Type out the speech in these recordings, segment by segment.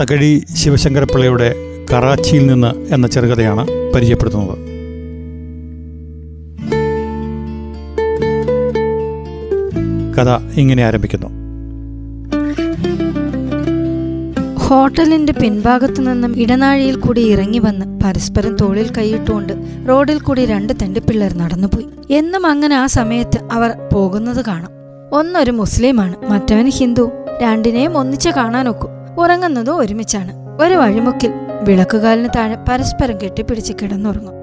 തകഴി ശിവശങ്കരപ്പിള്ളയുടെ കറാച്ചിയിൽ നിന്ന് എന്ന ചെറുകഥയാണ് പരിചയപ്പെടുത്തുന്നത്. കഥ ഇങ്ങനെ ആരംഭിക്കുന്നു. ഹോട്ടലിന്റെ പിൻഭാഗത്തു നിന്നും ഇടനാഴിയിൽ കൂടി ഇറങ്ങി വന്ന് പരസ്പരം തോളിൽ കൈയിട്ടുകൊണ്ട് റോഡിൽ കൂടി രണ്ട് തെണ്ടിപ്പിള്ളേർ നടന്നുപോയി. എന്നും അങ്ങനെ ആ സമയത്ത് അവർ പോകുന്നത് കാണാം. ഒന്നൊരു മുസ്ലിമാണ് മറ്റവൻ ഹിന്ദു. രണ്ടിനെയും ഒന്നിച്ച് കാണാനൊക്കും. ഉറങ്ങുന്നതും ഒരുമിച്ചാണ്. ഒരു വഴിമുക്കിൽ വിളക്കുകാലിന് താഴെ പരസ്പരം കെട്ടിപ്പിടിച്ച് കിടന്നുറങ്ങും.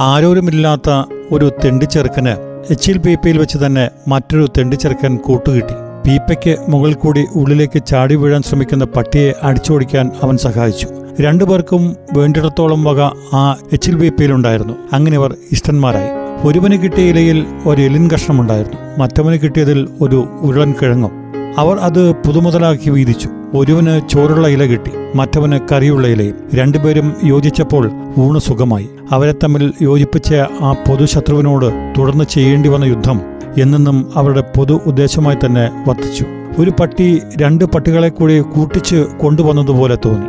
ആരോരുമില്ലാത്ത ഒരു തെണ്ടിച്ചെറുക്കന് എച്ചിൽ പീപ്പയിൽ വെച്ച് തന്നെ മറ്റൊരു തെണ്ടിച്ചെറുക്കൻ കൂട്ടുകിട്ടി. പീപ്പയ്ക്ക് മുകളിൽ കൂടി ഉള്ളിലേക്ക് ചാടി വീഴാൻ ശ്രമിക്കുന്ന പട്ടിയെ അടിച്ചോടിക്കാൻ അവൻ സഹായിച്ചു. രണ്ടുപേർക്കും വേണ്ടിടത്തോളം വക ആ എച്ചിൽ പീപ്പയിലുണ്ടായിരുന്നു. അങ്ങനെ അവർ ഇഷ്ടന്മാരായി. ഒരുവന് കിട്ടിയ ഇലയിൽ ഒരു എലിൻ കഷ്ണമുണ്ടായിരുന്നു. മറ്റവന് കിട്ടിയതിൽ ഒരു ഉരുളൻ കിഴങ്ങും. അവർ അത് പുതുമുതലാക്കി വീതിച്ചു. ഒരുവന് ചോറുള്ള ഇല കിട്ടി മറ്റവന് കറിയുള്ള ഇലയും. രണ്ടുപേരും യോജിച്ചപ്പോൾ ഊണ് സുഖമായി. അവരെ തമ്മിൽ യോജിപ്പിച്ച ആ പൊതുശത്രുവിനോട് തുടർന്ന് ചെയ്യേണ്ടി വന്ന യുദ്ധം എന്നെന്നും അവരുടെ പൊതു ഉദ്ദേശമായി തന്നെ വർത്തിച്ചു. ഒരു പട്ടി രണ്ട് പട്ടികളെ കൂടി കൂട്ടിച്ച് കൊണ്ടുവന്നതുപോലെ തോന്നി.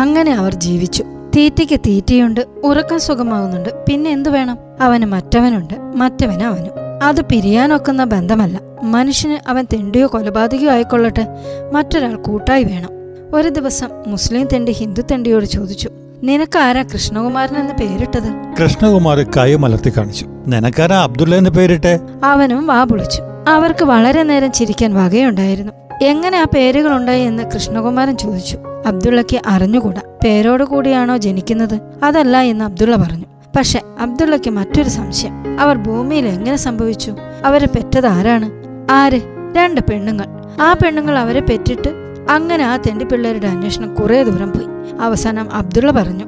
അങ്ങനെ അവർ ജീവിച്ചു. തീറ്റയ്ക്ക് തീറ്റയുണ്ട് ഉറക്കം സുഖമാകുന്നുണ്ട് പിന്നെ എന്തു വേണം? അവന് മറ്റവനുണ്ട് മറ്റവന് അവനും. അത് പിരിയാനൊക്കുന്ന ബന്ധമല്ല. മനുഷ്യന് അവൻ തെണ്ടിയോ കൊലപാതകയോ ആയിക്കൊള്ളട്ടെ മറ്റൊരാൾ കൂട്ടായി വേണം. ഒരു ദിവസം മുസ്ലിം തെണ്ടി ഹിന്ദു തെണ്ടിയോട് ചോദിച്ചു നിനക്ക് ആരാ കൃഷ്ണകുമാരൻ എന്ന് പേരിട്ടത്? കൃഷ്ണകുമാർ കൈമലർത്തി കാണിച്ചു നിനക്കാരാ അബ്ദുള്ള എന്ന് പേരിട്ടെ? അവനും വാ പൊളിച്ചു അവർക്ക് വളരെ നേരം ചിരിക്കാൻ വകയുണ്ടായിരുന്നു. എങ്ങനെ ആ പേരുകൾ ഉണ്ടായി? എന്ന് കൃഷ്ണകുമാരൻ ചോദിച്ചു. അബ്ദുള്ളക്ക് അറിഞ്ഞുകൂടാ. പേരോട് കൂടിയാണോ ജനിക്കുന്നത്? അതല്ല എന്ന് അബ്ദുള്ള പറഞ്ഞു. പക്ഷെ അബ്ദുള്ളക്ക് മറ്റൊരു സംശയം. അവർ ഭൂമിയിൽ എങ്ങനെ സംഭവിച്ചു? അവരെ പെറ്റത് ആരാണ്? ആര്? രണ്ട് പെണ്ണുങ്ങൾ. ആ പെണ്ണുങ്ങൾ അവരെ പെറ്റിട്ട് അങ്ങനെ ആ തെണ്ടിപ്പിള്ളേരുടെ അന്വേഷണം കുറെ ദൂരം പോയി. അവസാനം അബ്ദുള്ള പറഞ്ഞു.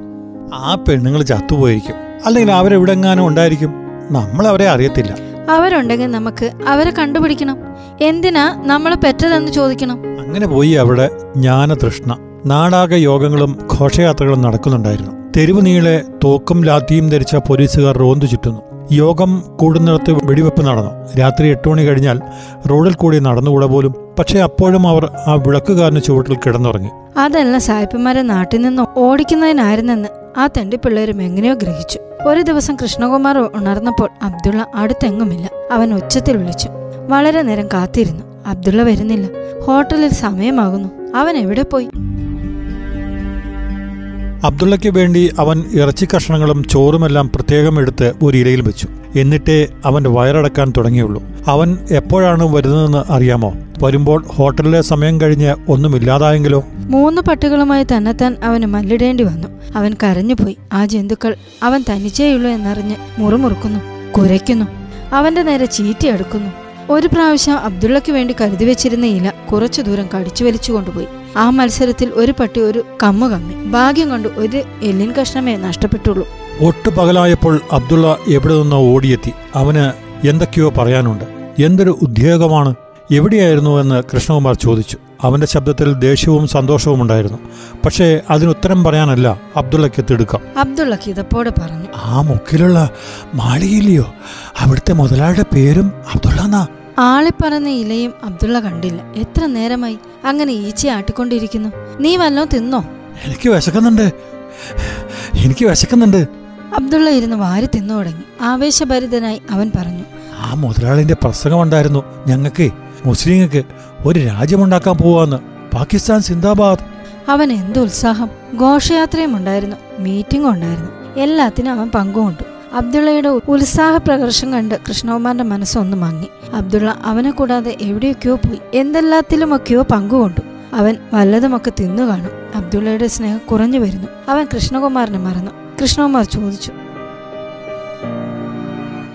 ആ പെണ്ണുങ്ങൾ ചത്തുപോയിരിക്കും. അല്ലെങ്കിൽ അവരെവിടെങ്ങാനും ഉണ്ടായിരിക്കും. നമ്മൾ അവരെ അറിയത്തില്ല. അവരുണ്ടെങ്കിൽ നമുക്ക് അവരെ കണ്ടുപിടിക്കണം. എന്തിനാ നമ്മളെ പെറ്റതെന്ന് ചോദിക്കണം? അങ്ങനെ പോയി അവിടെ ജ്ഞാനതൃഷ്ണ. നാടാകെ യോഗങ്ങളും ഘോഷയാത്രകളും നടക്കുന്നുണ്ടായിരുന്നു. തെരുവ് നീളെ തോക്കും ലാത്തിയും ധരിച്ച പോലീസുകാർ റോന്തു ചുറ്റുന്നു. യോഗം കൂടുന്നിടത്ത് വെടിവെപ്പ് നടന്നു. രാത്രി എട്ട് മണി കഴിഞ്ഞാൽ റോഡിൽ കൂടി നടന്നുകൂടെ പോലും പക്ഷെ അപ്പോഴും അവർ ആ വിളക്കുകാരന് ചുവട്ടിൽ കിടന്നുറങ്ങി. അതല്ല സായിപ്പന്മാരെ നാട്ടിൽ നിന്ന് ഓടിക്കുന്നതിനായിരുന്നെന്ന് ആ തെണ്ടി പിള്ളേരും എങ്ങനെയോ ഗ്രഹിച്ചു. ഒരു ദിവസം കൃഷ്ണകുമാർ ഉണർന്നപ്പോൾ അബ്ദുള്ള അടുത്തെങ്ങുമില്ല. അവൻ ഉച്ചത്തിൽ വിളിച്ചു. വളരെ നേരം കാത്തിരുന്നു. അബ്ദുള്ള വരുന്നില്ല. ഹോട്ടലിൽ സമയമാകുന്നു. അവൻ എവിടെ പോയി? അബ്ദുള്ളയ്ക്ക് വേണ്ടി അവൻ ഇറച്ചി കഷ്ണങ്ങളും ചോറുമെല്ലാം പ്രത്യേകം എടുത്ത് ഒരു ഇലയിൽ വെച്ചു. എന്നിട്ടേ അവൻ വയറടക്കാൻ തുടങ്ങിയുള്ളൂ. അവൻ എപ്പോഴാണ് വരുന്നതെന്ന് അറിയാമോ? വരുമ്പോൾ ഹോട്ടലിലെ സമയം കഴിഞ്ഞ് ഒന്നുമില്ലാതായെങ്കിലോ? മൂന്ന് പട്ടികളുമായി തന്നെത്താൻ അവന് മല്ലിടേണ്ടി വന്നു. അവൻ കരഞ്ഞുപോയി. ആ ജന്തുക്കൾ അവൻ തനിച്ചേയുള്ളൂ എന്നറിഞ്ഞ് മുറുമുറുക്കുന്നു കുരയ്ക്കുന്നു. അവന്റെ നേരെ ചീറ്റിയെടുക്കുന്നു ഒരു പ്രാവശ്യം അബ്ദുള്ളയ്ക്ക് വേണ്ടി കരുതി വെച്ചിരുന്ന ഇല കുറച്ചു ദൂരം കടിച്ചു വലിച്ചു കൊണ്ടുപോയി ആ മത്സരത്തിൽ ഒരു പട്ടി ഒരു കമ്മ കമ്മി. ഭാഗ്യം കൊണ്ട് ഒരു എല്ലിൻ കഷ്ണമേ നഷ്ടപ്പെട്ടുള്ളൂ. ഒട്ടു പകലായപ്പോൾ അബ്ദുള്ള എവിടെ നിന്നോ ഓടിയെത്തി. അവന് എന്തൊക്കെയോ പറയാനുണ്ട്. എന്തൊരു ഉദ്യോഗമാണ്. എവിടെയായിരുന്നു എന്ന് കൃഷ്ണകുമാർ ചോദിച്ചു. അവന്റെ ശബ്ദത്തിൽ ദേഷ്യവും സന്തോഷവും ഉണ്ടായിരുന്നു. പക്ഷേ അതിനുത്തരം പറയാനല്ല അബ്ദുള്ളയ്ക്ക് തിടുക്കം. അബ്ദുള്ളക്ക് ഇതപ്പോടെ പറഞ്ഞു. ആ മുക്കിലുള്ള മാളികയില്ലയോ? അവിടുത്തെ മുതലാളിയുടെ പേരും അബ്ദുള്ള എന്നാ ആളിപ്പറന്ന ഇലയും അബ്ദുള്ള കണ്ടില്ല. എത്ര നേരമായി അങ്ങനെ ഈച്ച ആട്ടിക്കൊണ്ടിരിക്കുന്നു. നീ വല്ലോ തിന്നോ? എനിക്ക് വിശക്കുന്നുണ്ട്. എനിക്ക് വിശക്കുന്നുണ്ട്. അബ്ദുള്ള ഇരുന്ന് വാരി തിന്നു തുടങ്ങി. ആവേശഭരിതനായി അവൻ പറഞ്ഞു ആ മുതലാളിന്റെ പ്രസംഗം ഉണ്ടായിരുന്നു ഞങ്ങൾക്ക് മുസ്ലിങ്ങൾക്ക് ഒരു രാജ്യമുണ്ടാക്കാൻ പോവാന്ന്. പാകിസ്ഥാൻ സിന്ദാബാദ്. അവൻ എന്ത് ഉത്സാഹം. ഘോഷയാത്രയും ഉണ്ടായിരുന്നു മീറ്റിംഗും ഉണ്ടായിരുന്നു. എല്ലാത്തിനും അവൻ പങ്കുകൊണ്ടു. അബ്ദുള്ളയുടെ ഉത്സാഹ പ്രകർഷം കണ്ട് കൃഷ്ണകുമാറിന്റെ മനസ്സൊന്ന് മങ്ങി. അബ്ദുള്ള അവനെ കൂടാതെ എവിടെയൊക്കെയോ പോയി. എന്തെല്ലാത്തിലുമൊക്കെയോ പങ്കുകൊണ്ടു. അവൻ വല്ലതുമൊക്കെ തിന്നു കാണും. അബ്ദുള്ളയുടെ സ്നേഹം കുറഞ്ഞു വരുന്നു. അവൻ കൃഷ്ണകുമാറിനെ മറന്നു. കൃഷ്ണകുമാർ ചോദിച്ചു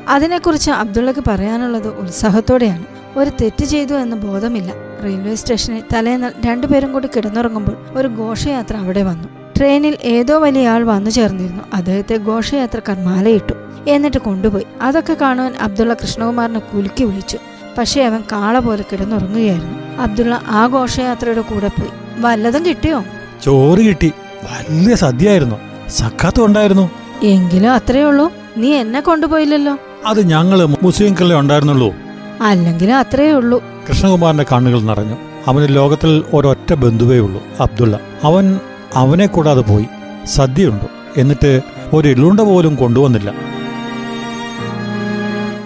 അതിനെക്കുറിച്ച് അബ്ദുള്ളക്ക് പറയാനുള്ളത് ഉത്സാഹത്തോടെയാണ്. ഒരു തെറ്റ് ചെയ്തു എന്ന് ബോധമില്ല. റെയിൽവേ സ്റ്റേഷനിൽ തലേന്നാൾ രണ്ടുപേരും കൂടി കിടന്നുറങ്ങുമ്പോൾ ഒരു ഘോഷയാത്ര അവിടെ വന്നു. ട്രെയിനിൽ ഏതോ വലിയ ആൾ വന്നു ചേർന്നിരുന്നു. അദ്ദേഹത്തെ ഘോഷയാത്രക്കാർ മാലയിട്ടു എന്നിട്ട് കൊണ്ടുപോയി. അതൊക്കെ കാണുവാൻ അബ്ദുള്ള കൃഷ്ണകുമാറിനെ കുലുക്കി വിളിച്ചു. പക്ഷേ അവൻ കാള പോലെ കിടന്നുറങ്ങുകയായിരുന്നു. അബ്ദുള്ള ആ ഘോഷയാത്രയുടെ കൂടെ പോയി. വല്ലതും കിട്ടിയോ? ചോറ് കിട്ടി. വലിയ സദ്യയായിരുന്നു. സക്കാത്തും ഉണ്ടായിരുന്നു. എങ്കിലും അത്രയേ ഉള്ളൂ. നീ എന്നെ കൊണ്ടുപോയില്ലല്ലോ. അത് ഞങ്ങൾ മുസ്ലിംകളെ ഉണ്ടായിരുന്നുള്ളൂ. അല്ലെങ്കിലും അത്രയേ ഉള്ളൂ. കൃഷ്ണകുമാറിന്റെ കണ്ണുകൾ നിറഞ്ഞു. അവന് ലോകത്തിൽ ഒരൊറ്റ ബന്ധുവേ ഉള്ളൂ അബ്ദുള്ള. അവൻ അവനെ കൂടാതെ പോയി. സദ്യയുണ്ടോ. എന്നിട്ട് ഒരു എള്ളുണ്ട പോലും കൊണ്ടുവന്നില്ല.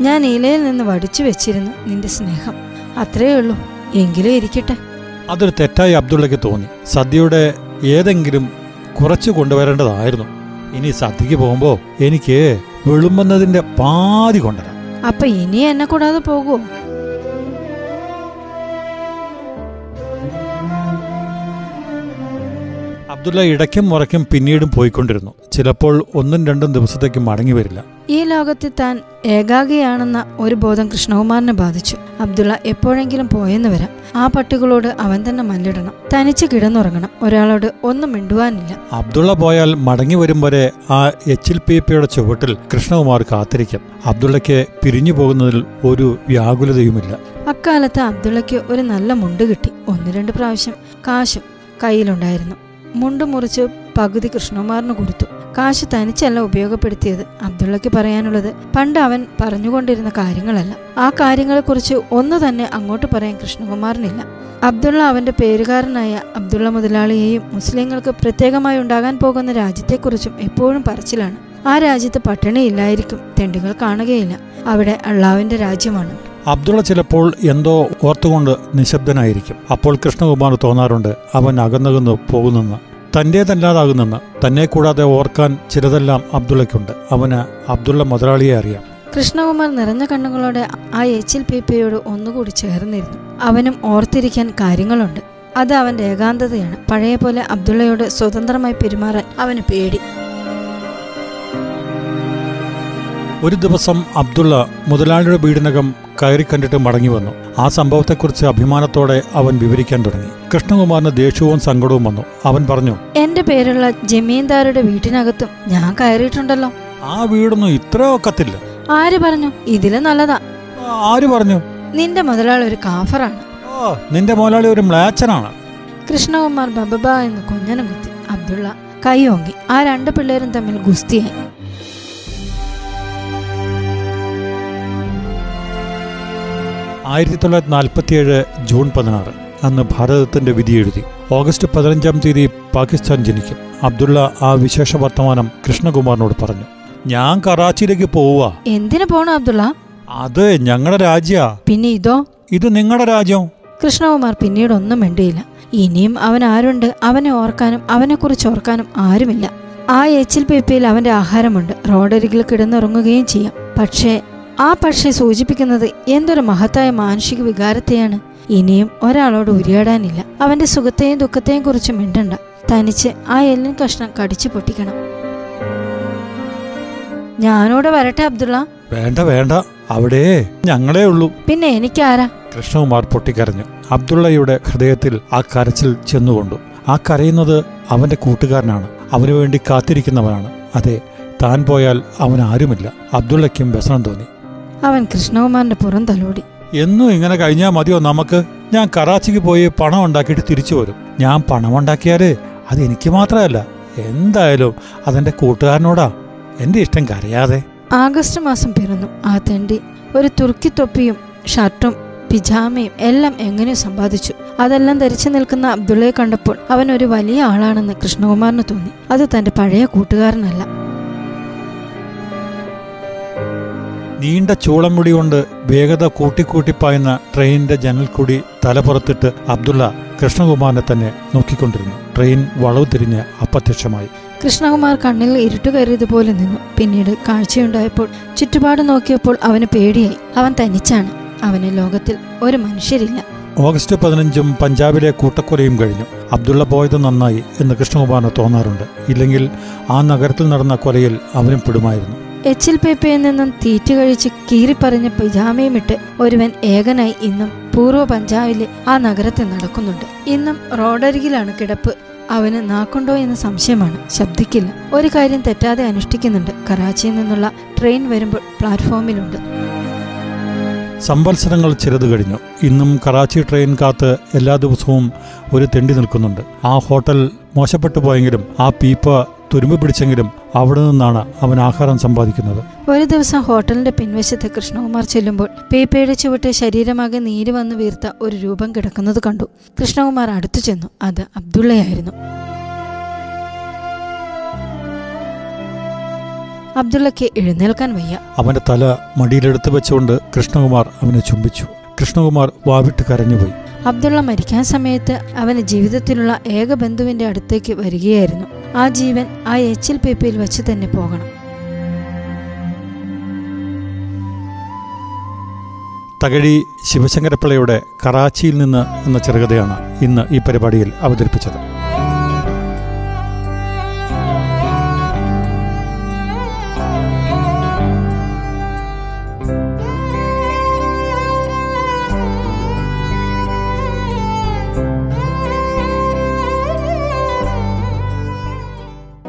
ഞാൻ ഇലയിൽ നിന്ന് വടിച്ചു വെച്ചിരുന്നു നിന്റെ സ്നേഹം. അത്രയേ ഉള്ളൂ. എങ്കിലും ഇരിക്കട്ടെ. അതൊരു തെറ്റായി അബ്ദുള്ളയ്ക്ക് തോന്നി. സദ്യയുടെ ഏതെങ്കിലും കുറച്ച് കൊണ്ടുവരേണ്ടതായിരുന്നു. ഇനി സദ്യക്ക് പോകുമ്പോ എനിക്ക് വെളുമ്പുന്നതിന്റെ പാതി കൊണ്ടുവരാം. അപ്പൊ ഇനി എന്നെ കൂടാതെ പോകുമോ അബ്ദുള്ള ഇടയ്ക്കും മുറയ്ക്കും പിന്നീടും പോയിക്കൊണ്ടിരുന്നു. ചിലപ്പോൾ ഒന്നും രണ്ടും ദിവസത്തേക്ക് മടങ്ങി വരില്ല. ഈ ലോകത്തിൽ താൻ ഏകാഗിയാണെന്ന ഒരു ബോധം കൃഷ്ണകുമാറിനെ ബാധിച്ചു. അബ്ദുള്ള എപ്പോഴെങ്കിലും പോയെന്ന് വരാം. ആ പട്ടികളോട് അവൻ തന്നെ മല്ലിടണം. തനിച്ച് കിടന്നുറങ്ങണം. ഒരാളോട് ഒന്നും മിണ്ടുവാനില്ല. അബ്ദുള്ള പോയാൽ മടങ്ങി വരും വരെ ആ എച്ച് എൽ പി പിയുടെ ചുവട്ടിൽ കൃഷ്ണകുമാർ കാത്തിരിക്കും. അബ്ദുള്ളയ്ക്ക് പിരിഞ്ഞു പോകുന്നതിൽ ഒരു വ്യാകുലതയുമില്ല. അക്കാലത്ത് അബ്ദുള്ളയ്ക്ക് ഒരു നല്ല മുണ്ട് കിട്ടി. ഒന്ന് രണ്ട് പ്രാവശ്യം കാശും കയ്യിലുണ്ടായിരുന്നു. മുണ്ട് മുറിച്ച് പകുതി കൃഷ്ണകുമാറിന് കൊടുത്തു. കാശ് തനിച്ചല്ല ഉപയോഗപ്പെടുത്തിയത് അബ്ദുള്ളയ്ക്ക് പറയാനുള്ളത്. പണ്ട് അവൻ പറഞ്ഞുകൊണ്ടിരുന്ന കാര്യങ്ങളല്ല. ആ കാര്യങ്ങളെക്കുറിച്ച് ഒന്ന് തന്നെ അങ്ങോട്ട് പറയാൻ കൃഷ്ണകുമാറിനില്ല. അബ്ദുള്ള അവന്റെ പേരുകാരനായ അബ്ദുള്ള മുതലാളിയെയും മുസ്ലിങ്ങൾക്ക് പ്രത്യേകമായി ഉണ്ടാകാൻ പോകുന്ന രാജ്യത്തെക്കുറിച്ചും എപ്പോഴും പറച്ചിലാണ്. ആ രാജ്യത്ത് പട്ടിണിയില്ലായിരിക്കും തെണ്ടുകൾ കാണുകയില്ല. അവിടെ അള്ളാവിന്റെ രാജ്യമാണ്. അബ്ദുള്ള ചിലപ്പോൾ എന്തോ ഓർത്തുകൊണ്ട് നിശബ്ദനായിരിക്കും. അപ്പോൾ കൃഷ്ണകുമാർ തോന്നാറുണ്ട് അവൻ അകന്നകന്ന് പോകുന്നെന്ന്. തന്റേതല്ലാതാകുന്നെന്ന് തന്നെ കൂടാതെ ഓർക്കാൻ ചിലതെല്ലാം അബ്ദുള്ളയ്ക്കുണ്ട്. അവന് അബ്ദുള്ള മുതലാളിയെ അറിയാം. കൃഷ്ണകുമാർ നിറഞ്ഞ കണ്ണുകളോടെ ആ എച്ചിൽ പീപ്പയോട് ഒന്നുകൂടി ചേർന്നിരുന്നു. അവനും ഓർത്തിരിക്കാൻ കാര്യങ്ങളുണ്ട്. അത് അവന്റെ ഏകാന്തതയാണ്. പഴയ പോലെ അബ്ദുള്ളയോട് സ്വതന്ത്രമായി പെരുമാറാൻ അവന് പേടി. ഒരു ദിവസം അബ്ദുള്ള മുതലാളിയുടെ വീടിനകം കയറി കണ്ടിട്ട് മടങ്ങി വന്നു. ആ സംഭവത്തെക്കുറിച്ച് അഭിമാനത്തോടെ അവൻ വിവരിക്കാൻ തുടങ്ങി. കൃഷ്ണകുമാറിന് ദേഷ്യവും സങ്കടവും വന്നു. അവൻ പറഞ്ഞു എന്റെ പേരുള്ള ജമീന്ദാരുടെ വീട്ടിനകത്തും ഞാൻ കയറിയിട്ടുണ്ടല്ലോ. ആ വീടൊന്നും ഇത്ര ഒക്കത്തില്ല. ആര് പറഞ്ഞു? ഇതിൽ നല്ലതാ. ആര് പറഞ്ഞു? നിന്റെ മുതലാളി ഒരു കാഫറാണ്. ഓ നിന്റെ മുതലാളി ഒരു മ്ലാച്ചനാണ് കൃഷ്ണകുമാർ ബബബ എന്ന് കൊഞ്ഞനം കുത്തി. അബ്ദുള്ള കൈ ഓങ്ങി ആ രണ്ട് പിള്ളേരും തമ്മിൽ ഗുസ്തിയായി. ആയിരത്തി തൊള്ളായിരത്തി നാൽപ്പത്തിയേഴ് ജൂൺ പതിനാറ്. അന്ന് ഭാരതത്തിന്റെ വിധി എഴുതി ഓഗസ്റ്റ് പതിനഞ്ചാം തീയതി പാകിസ്ഥാൻ ജനിക്കും. അബ്ദുള്ള ആ വിശേഷ വർത്തമാനം കൃഷ്ണകുമാറിനോട് പറഞ്ഞു. ഞാൻ കറാച്ചിയിലേക്ക് പോവുക. എന്തിനു പോണോ അബ്ദുള്ള? അത് ഞങ്ങളുടെ രാജ്യാ. പിന്നെ ഇതോ? ഇത് നിങ്ങളുടെ രാജ്യം? കൃഷ്ണകുമാർ പിന്നീട് ഒന്നും മിണ്ടിയില്ല. ഇനിയും അവൻ ആരുണ്ട്? അവനെ ഓർക്കാനും അവനെക്കുറിച്ച് ഓർക്കാനും ആരുമില്ല. ആ എച്ചിൽ പേപ്പയിൽ അവന്റെ ആഹാരമുണ്ട്. റോഡരികിൽ കിടന്നുറങ്ങുകയും ചെയ്യാം. പക്ഷേ ആ പക്ഷെ സൂചിപ്പിക്കുന്നത് എന്തൊരു മഹത്തായ മാനുഷിക വികാരത്തെയാണ്. ഇനിയും ഒരാളോട് ഉരിയാടാനില്ല. അവന്റെ സുഖത്തെയും ദുഃഖത്തെയും കുറിച്ച് മിണ്ടണ്ട. തനിച്ച് ആ എല്ലിൻ കഷ്ണം കടിച്ചു പൊട്ടിക്കണം. ഞാനോട് വരട്ടെ അബ്ദുള്ള? വേണ്ട വേണ്ട. അവിടെ ഞങ്ങളേ ഉള്ളൂ. പിന്നെ എനിക്കാരാ? കൃഷ്ണകുമാർ പൊട്ടിക്കരഞ്ഞു. അബ്ദുള്ളയുടെ ഹൃദയത്തിൽ ആ കരച്ചിൽ ചെന്നുകൊണ്ടു. ആ കരയുന്നത് അവന്റെ കൂട്ടുകാരനാണ്. അവനു വേണ്ടി കാത്തിരിക്കുന്നവനാണ്. അതെ താൻ പോയാൽ അവൻ ആരുമില്ല അബ്ദുള്ളയ്ക്കും വ്യസനം തോന്നി. അവൻ കൃഷ്ണകുമാറിന്റെ പുറം തലോടി. എന്നും ഇങ്ങനെ കഴിഞ്ഞാൽ മതിയോ നമുക്ക്? ഞാൻ കറാച്ചിക്ക് പോയി പണം ഉണ്ടാക്കിയിട്ട് തിരിച്ചു വരും. ഞാൻ പണം ഉണ്ടാക്കിയാൽ അത് എനിക്ക് മാത്രമല്ല എന്തായാലും അതെന്റെ കൂട്ടുകാരനോടാ. എന്റെ ഇഷ്ടം കരയാതെ. ആഗസ്റ്റ് മാസം പിറന്നു. ആ തെണ്ടി ഒരു തുർക്കി തൊപ്പിയും ഷർട്ടും പിജാമയും എല്ലാം എങ്ങനെയോ സമ്പാദിച്ചു? അതെല്ലാം ധരിച്ചു നിൽക്കുന്ന അബ്ദുള്ളയെ കണ്ടപ്പോൾ അവൻ ഒരു വലിയ ആളാണെന്ന് കൃഷ്ണകുമാറിന് തോന്നി. അത് തന്റെ പഴയ കൂട്ടുകാരനല്ല. നീണ്ട ചൂളമുടി കൊണ്ട് വേഗത കൂട്ടിക്കൂട്ടിപ്പായുന്ന ട്രെയിനിന്റെ ജനൽക്കൂടി തലപുറത്തിട്ട് അബ്ദുള്ള കൃഷ്ണകുമാറിനെ തന്നെ നോക്കിക്കൊണ്ടിരുന്നു. ട്രെയിൻ വളവ് തിരിഞ്ഞ് അപ്രത്യക്ഷമായി. കൃഷ്ണകുമാർ കണ്ണിൽ ഇരുട്ട് കയറിയതുപോലെ നിന്നു. പിന്നീട് കാഴ്ചയുണ്ടായപ്പോൾ ചുറ്റുപാട് നോക്കിയപ്പോൾ അവന് പേടിയായി. അവൻ തനിച്ചാണ്. അവന് ലോകത്തിൽ ഒരു മനുഷ്യരില്ല. ഓഗസ്റ്റ് പതിനഞ്ചും പഞ്ചാബിലെ കൂട്ടക്കൊലയും കഴിഞ്ഞു. അബ്ദുള്ള പോയത് നന്നായി എന്ന് കൃഷ്ണകുമാറിന് തോന്നാറുണ്ട്. ഇല്ലെങ്കിൽ ആ നഗരത്തിൽ നടന്ന കൊലയിൽ അവനും പെടുമായിരുന്നു. എച്ചിൽ പേപ്പയിൽ നിന്നും തീറ്റ കഴിച്ച് കീറിപ്പറിഞ്ഞ പിജാമയും ഇട്ട് ഒരുവൻ ഏകനായി ഇന്നും പൂർവ പഞ്ചാബിലെ ആ നഗരത്തിൽ നടക്കുന്നുണ്ട്. ഇന്നും റോഡരികിലാണ് കിടപ്പ്. അവന് നാക്കുണ്ടോ എന്ന സംശയമാണ്. ശബ്ദിക്കില്ല. ഒരു കാര്യം തെറ്റാതെ അനുഷ്ഠിക്കുന്നുണ്ട്. കറാച്ചിയിൽ നിന്നുള്ള ട്രെയിൻ വരുമ്പോൾ പ്ലാറ്റ്ഫോമിലുണ്ട്. സംവത്സരങ്ങൾ ചിലത് കഴിഞ്ഞു. ഇന്നും കറാച്ചി ട്രെയിൻ കാത്ത് എല്ലാ ദിവസവും ഒരു തെണ്ടി നിൽക്കുന്നുണ്ട്. ആ ഹോട്ടൽ മോശപ്പെട്ടു പോയെങ്കിലും ആ പീപ്പ തുരുമ്പ് പിടിച്ചെങ്കിലും അവിടെ നിന്നാണ് അവൻ ആഹാരം സമ്പാദിക്കുന്നത്. ഒരു ദിവസം ഹോട്ടലിന്റെ പിൻവശത്ത് കൃഷ്ണകുമാർ ചെല്ലുമ്പോൾ പേപ്പയുടെ ചുവട്ട് ശരീരമാകെ നീര് വന്ന് വീർത്ത ഒരു രൂപം കിടക്കുന്നത് കണ്ടു. കൃഷ്ണകുമാർ അടുത്തു ചെന്നു. അത് അബ്ദുള്ളയായിരുന്നു. അബ്ദുള്ളക്ക് എഴുന്നേൽക്കാൻ വയ്യ. അവന്റെ തല മടിയിലെടുത്ത് വെച്ചുകൊണ്ട് കൃഷ്ണകുമാർ അവനെ ചുംബിച്ചു. കൃഷ്ണകുമാർ വാവിട്ട് കരഞ്ഞുപോയി അബ്ദുള്ള മരിക്കാൻ സമയത്ത് അവന് ജീവിതത്തിലുള്ള ഏക ബന്ധുവിന്റെ അടുത്തേക്ക് വരികയായിരുന്നു. ആ ജീവൻ ആ എച്ചിൽ പേപ്പയിൽ വെച്ച് തന്നെ പോകണം. തകഴി ശിവശങ്കരപ്പിള്ളയുടെ കറാച്ചിയിൽ നിന്ന് എന്ന ചെറുകഥയാണ് ഇന്ന് ഈ പരിപാടിയിൽ അവതരിപ്പിച്ചത്.